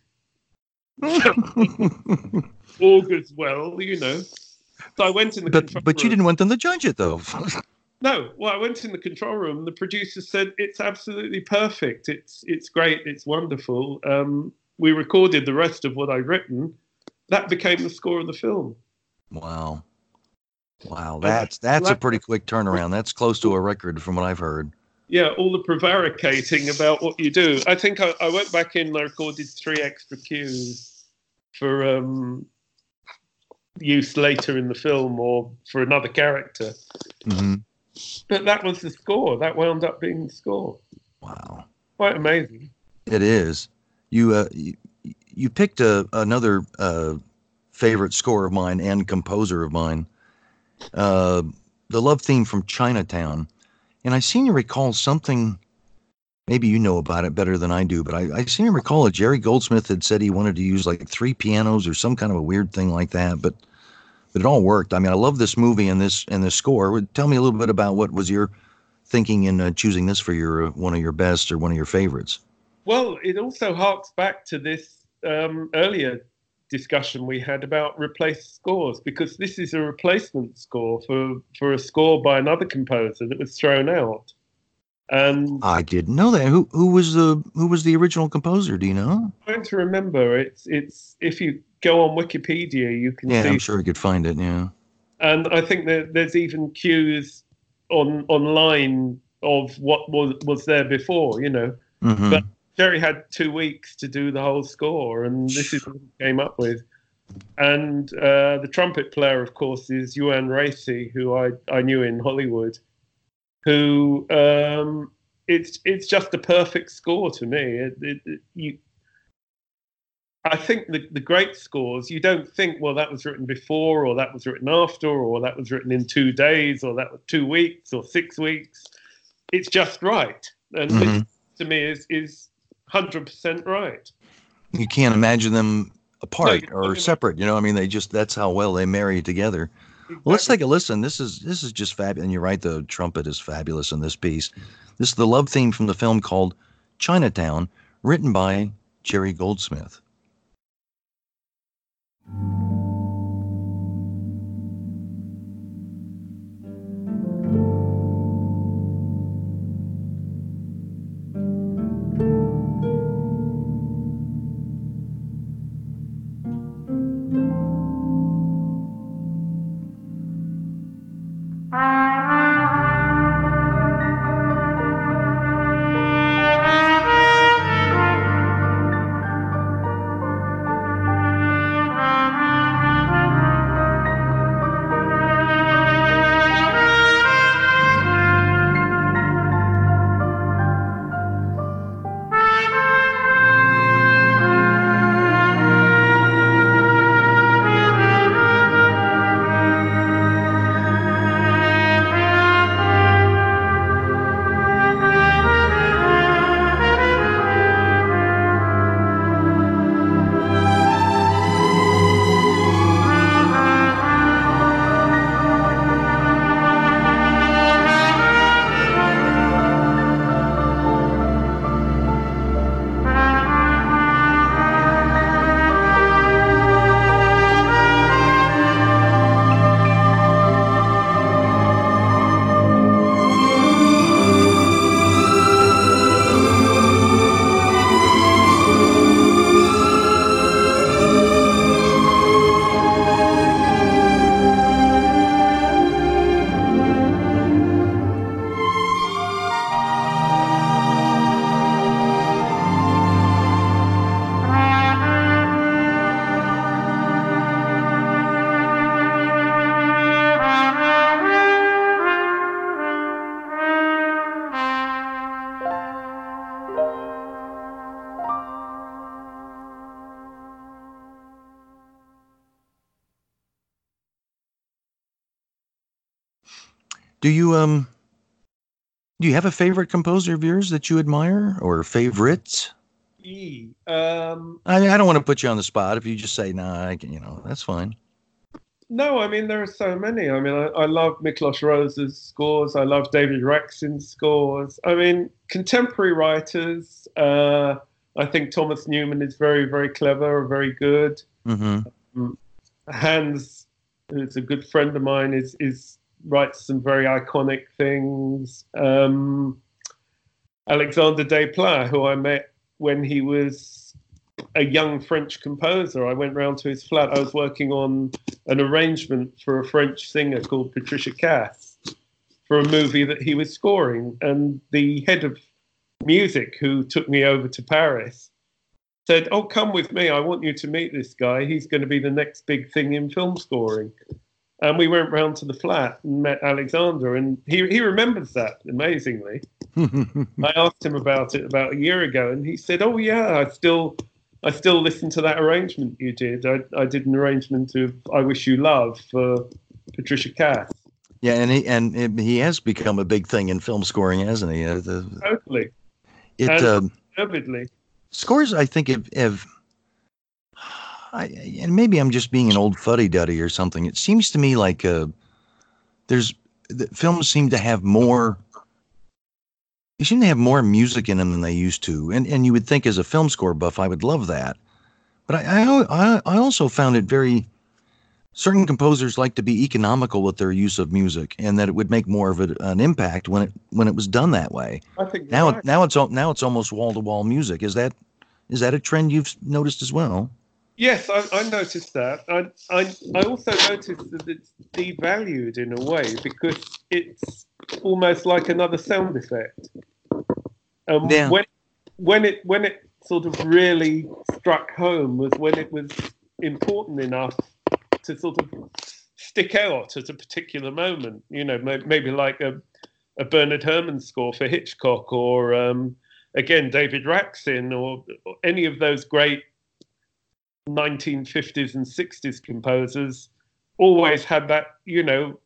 Speaker 2: all goes well, you know. So I went in the
Speaker 1: but but room. you didn't want them to judge it though.
Speaker 2: no, well, I went in the control room. The producer said it's absolutely perfect. It's it's great. It's wonderful. Um, we recorded the rest of what I'd written. That became the score of the film.
Speaker 1: Wow, wow, that's that's a pretty quick turnaround. That's close to a record from what I've heard.
Speaker 2: Yeah, all the prevaricating about what you do. I think I, I went back in and I recorded three extra cues for um, use later in the film or for another character. Mm-hmm. But that was the score. That wound up being the score.
Speaker 1: Wow,
Speaker 2: quite amazing.
Speaker 1: It is. You uh, you, you picked a, another uh, favorite score of mine and composer of mine, uh, the love theme from Chinatown, and I seem to recall something. Maybe you know about it better than I do, but I, I seem to recall that Jerry Goldsmith had said he wanted to use like three pianos or some kind of a weird thing like that. But but it all worked. I mean, I love this movie and this and this score. Tell me a little bit about what was your thinking in uh, choosing this for your uh, one of your best or one of your favorites.
Speaker 2: Well, it also harks back to this um, earlier discussion we had about replaced scores because this is a replacement score for for a score by another composer that was thrown out. And
Speaker 1: I didn't know that. Who who was the who was the original composer? Do you know?
Speaker 2: I'm trying to remember. It's it's if you go on Wikipedia, you can
Speaker 1: yeah,
Speaker 2: see.
Speaker 1: I'm sure you could find it. Yeah.
Speaker 2: And I think that there's even cues on online of what was was there before. You know, mm-hmm. but Jerry had two weeks to do the whole score, and this is what he came up with. And uh, the trumpet player, of course, is Uan Rasey, who I, I knew in Hollywood, who um, it's it's just a perfect score to me. It, it, it, you I think the, the great scores, you don't think, well, that was written before, or that was written after, or that was written in two days, or that was two weeks, or six weeks. It's just right. And mm-hmm. to me is is hundred percent right.
Speaker 1: You can't imagine them apart no, or separate. You know, I mean, they just that's how well they marry together. Well, let's take a listen. This is this is just fabulous. And you're right, the trumpet is fabulous in this piece. This is the love theme from the film called Chinatown, written by Jerry Goldsmith. Do you um do you have a favorite composer of yours that you admire or favorites?
Speaker 2: E. Um,
Speaker 1: I, I don't want to put you on the spot. If you just say, "Nah, I can," you know, that's fine.
Speaker 2: no, I mean there are so many. I mean, I, I love Miklos Rozsa's scores. I love David Raksin's scores. I mean, contemporary writers. Uh, I think Thomas Newman is very, very clever, very good.
Speaker 1: Mm-hmm.
Speaker 2: Hans, who's a good friend of mine, is is writes some very iconic things. Um, Alexander Desplat, who I met when he was a young French composer. I went round to his flat. I was working on an arrangement for a French singer called Patricia Kaas for a movie that he was scoring. And the head of music, who took me over to Paris, said, Oh, come with me. I want you to meet this guy. He's going to be the next big thing in film scoring. And we went round to the flat and met Alexander, and he, he remembers that amazingly. I asked him about it about a year ago, and he said, "Oh yeah, I still, I still listen to that arrangement you did. I, I did an arrangement of "I Wish You Love" for Patricia Kaas."
Speaker 1: Yeah, and he and he has become a big thing in film scoring, hasn't he? Uh, the,
Speaker 2: Totally,
Speaker 1: it
Speaker 2: And-
Speaker 1: um,
Speaker 2: vividly.
Speaker 1: scores, I think, have, have I, and maybe I'm just being an old fuddy duddy or something. It seems to me like uh, there's the films seem to have more. They seem to have more music in them than they used to, and and you would think as a film score buff, I would love that. But I I, I also found it very. Certain composers like to be economical with their use of music, and that it would make more of a, an impact when it when it was done that way.
Speaker 2: I think
Speaker 1: Now, now it's now it's almost wall to wall music. Is that is that a trend you've noticed as well?
Speaker 2: Yes, I, I noticed that. I, I, I also noticed that it's devalued in a way because it's almost like another sound effect. Um,
Speaker 1: Yeah.
Speaker 2: When, when it when it sort of really struck home was when it was important enough to sort of stick out at a particular moment. You know, maybe like a, a Bernard Herrmann score for Hitchcock, or um, again David Raksin, or, or any of those great 1950s and 60s composers always had that, you know,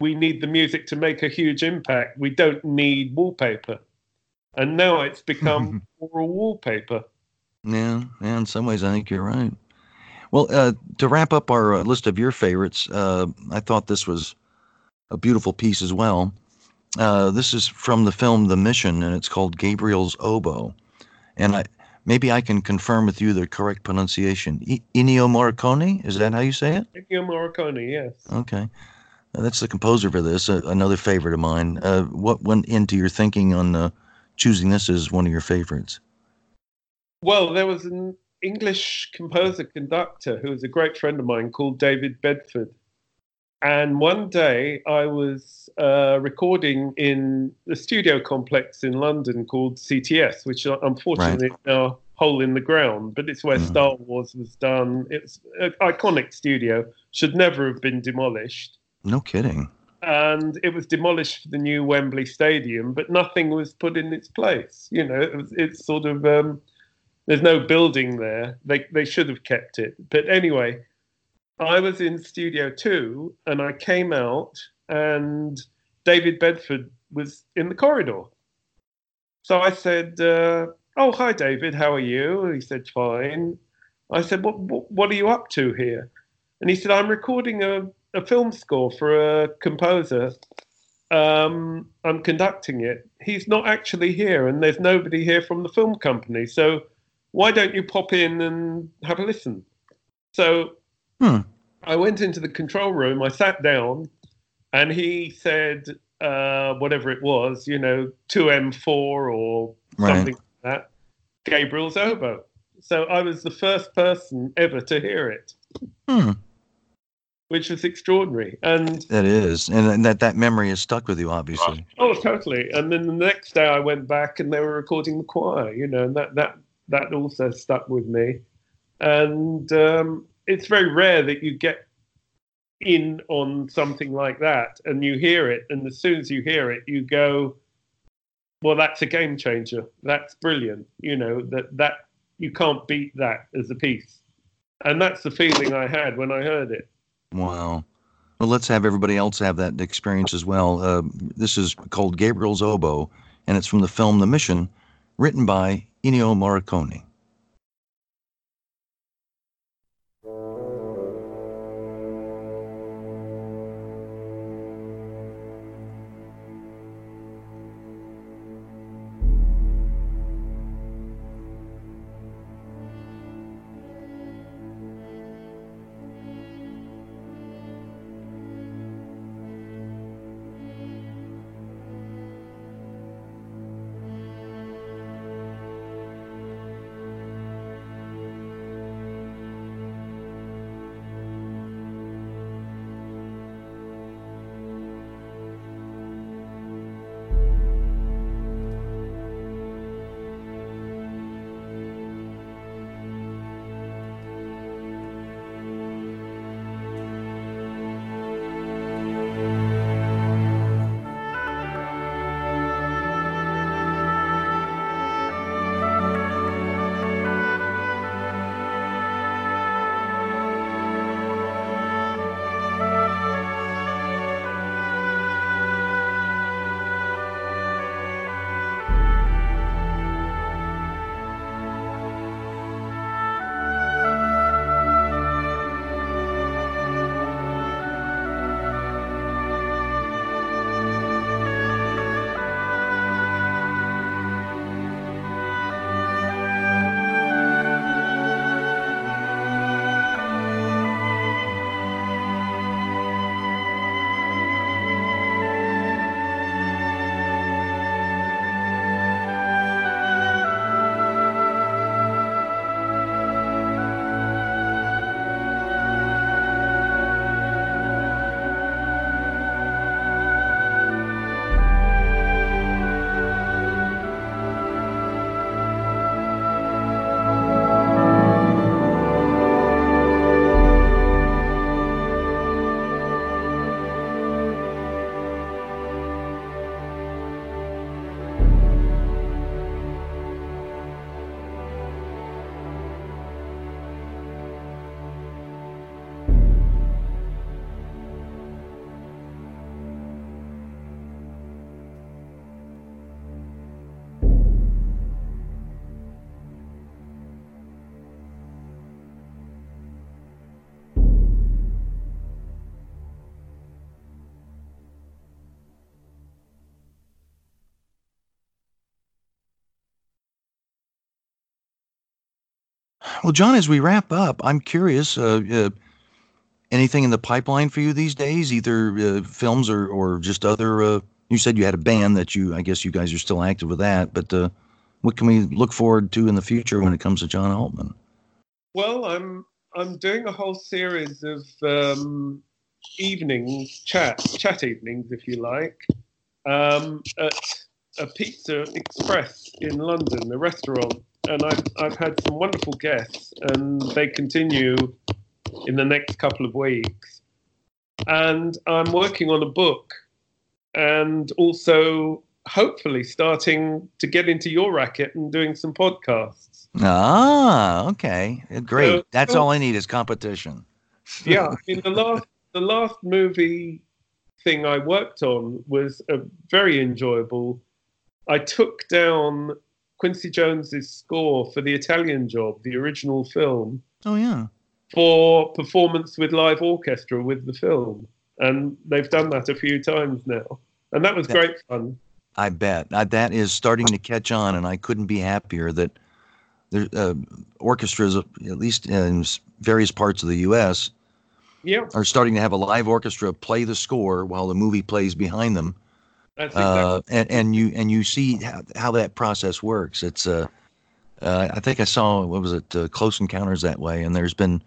Speaker 2: we need the music to make a huge impact. We don't need wallpaper. And now it's become aural wallpaper.
Speaker 1: Yeah, yeah. In some ways, I think you're right. Well, uh, to wrap up our uh, list of your favorites, uh, I thought this was a beautiful piece as well. Uh, this is from the film The Mission, and it's called Gabriel's Oboe. And I maybe I can confirm with you the correct pronunciation. I- Ennio Morricone, is that how you say it?
Speaker 2: Ennio Morricone, yes.
Speaker 1: Okay. Uh, that's the composer for this, uh, another favorite of mine. Uh, what went into your thinking on uh, choosing this as one of your favorites?
Speaker 2: Well, there was an English composer conductor who was a great friend of mine called David Bedford. And one day I was uh, recording in the studio complex in London called CTS, which unfortunately is now a hole in the ground, but it's where
Speaker 1: Mhm.
Speaker 2: Star Wars was done. It's an iconic studio, should never have been demolished.
Speaker 1: No kidding.
Speaker 2: And it was demolished for the new Wembley Stadium, but nothing was put in its place. You know, it was, it's sort of um, there's no building there. They they should have kept it. But anyway, I was in Studio Two, and I came out, and David Bedford was in the corridor. So I said, uh, "Oh, hi, David. How are you?" He said, "Fine." I said, "What what, are you up to here?" And he said, "I'm recording a, a film score for a composer. Um, I'm conducting it. He's not actually here, and there's nobody here from the film company. So why don't you pop in and have a listen?" So
Speaker 1: Hmm.
Speaker 2: I went into the control room. I sat down, and he said, uh, whatever it was, you know, 2M4 or
Speaker 1: Right.
Speaker 2: something like that, Gabriel's oboe. So I was the first person ever to hear it,
Speaker 1: Hmm.
Speaker 2: which was extraordinary. And
Speaker 1: That is, and, and that that memory is stuck with you, obviously.
Speaker 2: oh, totally. And then the next day I went back and they were recording the choir, you know, and that that that also stuck with me. And um, it's very rare that you get in on something like that and you hear it, and as soon as you hear it, you go, "Well, that's a game changer. That's brilliant." You know that that you can't beat that as a piece, and that's the feeling I had when I heard it.
Speaker 1: Wow. Well, let's have everybody else have that experience as well. Uh, this is called Gabriel's Oboe, and it's from the film The Mission, written by Ennio Morricone. Well, John, as we wrap up, I'm curious. Uh, uh, anything in the pipeline for you these days? Either uh, films or or just other. Uh, you said you had a band that you. I guess you guys are still active with that. But uh, what can we look forward to in the future when it comes to John Altman?
Speaker 2: Well, I'm I'm doing a whole series of um, evenings, chat chat evenings, if you like, um, at a Pizza Express in London, a restaurant and I've, I've had some wonderful guests, and they continue in the next couple of weeks. And I'm working on a book and also hopefully starting to get into your racket and doing some podcasts.
Speaker 1: Ah, okay. Great. So, That's all I need is competition.
Speaker 2: yeah. I mean, the last, the last movie thing I worked on was a very enjoyable. I took down Quincy Jones's score for the Italian Job, the original film.
Speaker 1: Oh yeah.
Speaker 2: For performance with live orchestra with the film, and they've done that a few times now, and that was that, great fun.
Speaker 1: I bet that is starting to catch on, and I couldn't be happier that the uh, orchestras, at least in various parts of the U.S.,
Speaker 2: yeah.
Speaker 1: are starting to have a live orchestra play the score while the movie plays behind them
Speaker 2: exactly. Uh,
Speaker 1: and, and you and you see how, how that process works. It's uh, uh, I think I saw what was it, uh, Close Encounters that way, and there's been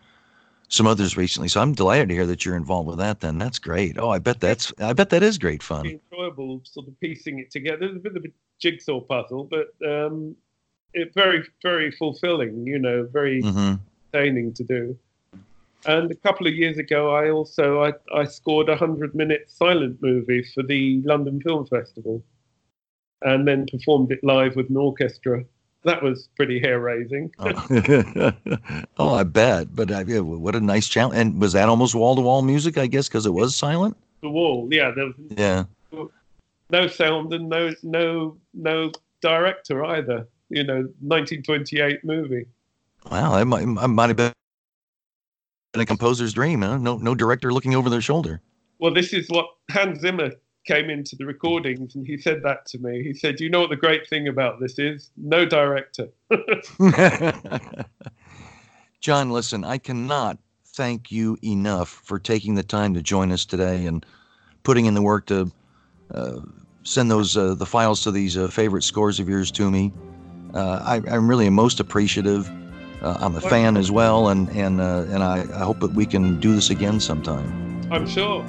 Speaker 1: some others recently. So I'm delighted to hear that you're involved with that. Then that's great. Oh, I bet that's I bet that is great fun.
Speaker 2: enjoyable, sort of piecing it together. It's a bit of a jigsaw puzzle, but um, it's very very fulfilling. You know, very mm-hmm. entertaining to do. And a couple of years ago, I also I, I scored a hundred minute silent movie for the London Film Festival, and then performed it live with an orchestra that was pretty hair raising.
Speaker 1: oh. oh, I bet. But uh, what a nice challenge! And was that almost wall to wall music? I guess because it was silent.
Speaker 2: The wall, yeah. There was
Speaker 1: yeah.
Speaker 2: No sound and no no no director either. You know, 1928 movie.
Speaker 1: Wow, that might, might have been a composer's dream. Huh? No no director looking over their shoulder.
Speaker 2: Well, this is what Hans Zimmer came into the recordings and he said that to me. He said, You know what the great thing about this is? No director.
Speaker 1: John, listen, I cannot thank you enough for taking the time to join us today and putting in the work to uh, send those uh, the files to these uh, favorite scores of yours to me. Uh, I, am really most appreciative. Uh, I'm a fan as well, and and uh, and I, I hope that we can do this again sometime.
Speaker 2: I'm sure.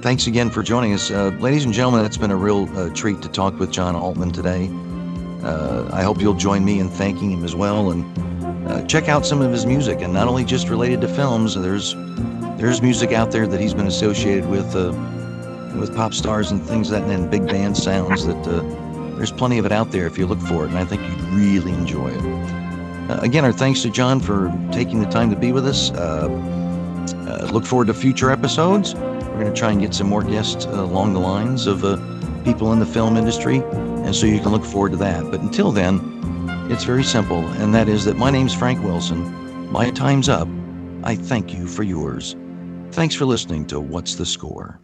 Speaker 1: Thanks again for joining us. Uh, ladies and gentlemen, it's been a real uh, treat to talk with John Altman today. Uh, I hope you'll join me in thanking him as well and uh, check out some of his music, and not only just related to films. There's there's music out there that he's been associated with uh, with pop stars and things that and big band sounds that uh, there's plenty of it out there if you look for it, and I think you'd really enjoy it. Again, our thanks to John for taking the time to be with us. look forward to future episodes. We're going to try and get some more guests uh, along the lines of uh, people in the film industry, and so you can look forward to that. But until then, it's very simple, and that is that my name's Frank Wilson. My time's up. I thank you for yours. Thanks for listening to What's the Score?